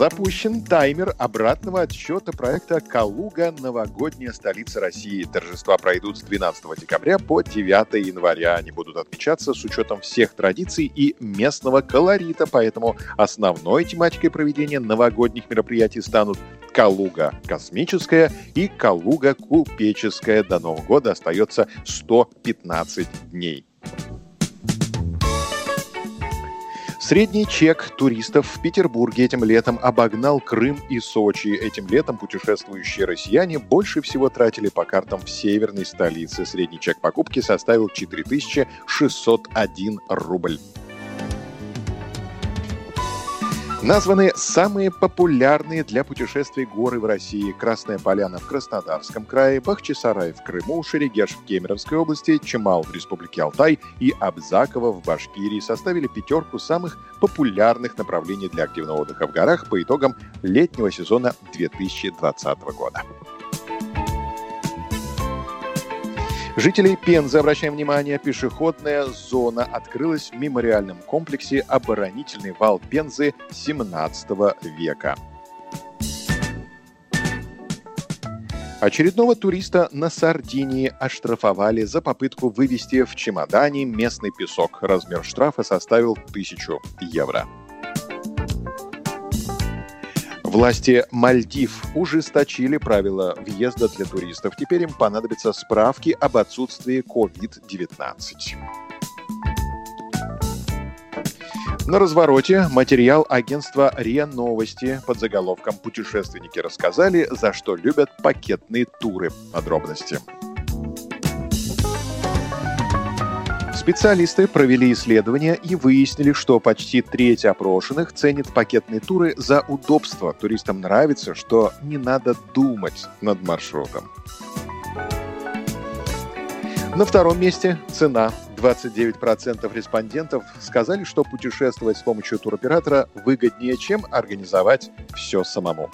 Запущен таймер обратного отсчета проекта «Калуга. Новогодняя столица России». Торжества пройдут с 12 декабря по 9 января. Они будут отмечаться с учетом всех традиций и местного колорита, поэтому основной тематикой проведения новогодних мероприятий станут Калуга космическая и Калуга купеческая. До Нового года остается 115 дней. Средний чек туристов в Петербурге этим летом обогнал Крым и Сочи. Этим летом путешествующие россияне больше всего тратили по картам в северной столице. Средний чек покупки составил 4601 рубль. Названы самые популярные для путешествий горы в России. Красная Поляна в Краснодарском крае, Бахчисарай в Крыму, Шерегеш в Кемеровской области, Чемал в Республике Алтай и Абзаково в Башкирии составили пятерку самых популярных направлений для активного отдыха в горах по итогам летнего сезона 2020 года. Жителей Пензы, обращаем внимание, пешеходная зона открылась в мемориальном комплексе «Оборонительный вал Пензы» 17 века. Очередного туриста на Сардинии оштрафовали за попытку вывести в чемодане местный песок. Размер штрафа составил 1000 евро. Власти Мальдив ужесточили правила въезда для туристов. Теперь им понадобятся справки об отсутствии COVID-19. На развороте материал агентства РИА Новости под заголовком «Путешественники рассказали, за что любят пакетные туры». Подробности. Специалисты провели исследование и выяснили, что почти треть опрошенных ценит пакетные туры за удобство. Туристам нравится, что не надо думать над маршрутом. На втором месте цена. 29% респондентов сказали, что путешествовать с помощью туроператора выгоднее, чем организовать все самому.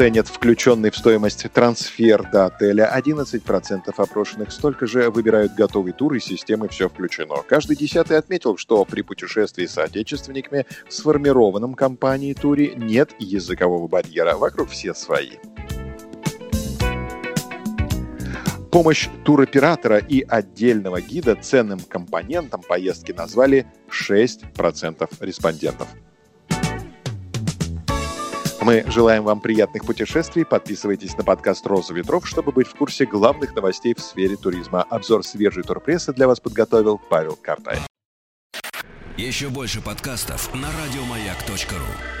Ценят включенный в стоимость трансфер до отеля. 11% опрошенных столько же выбирают готовый тур и системы «Все включено». Каждый десятый отметил, что при путешествии с отечественниками в сформированном компанией туре нет языкового барьера. Вокруг все свои. Помощь туроператора и отдельного гида ценным компонентом поездки назвали 6% респондентов. Мы желаем вам приятных путешествий. Подписывайтесь на подкаст «Роза ветров», чтобы быть в курсе главных новостей в сфере туризма. Обзор свежей турпрессы для вас подготовил Павел Картай. Еще больше подкастов на радиомаяк.ру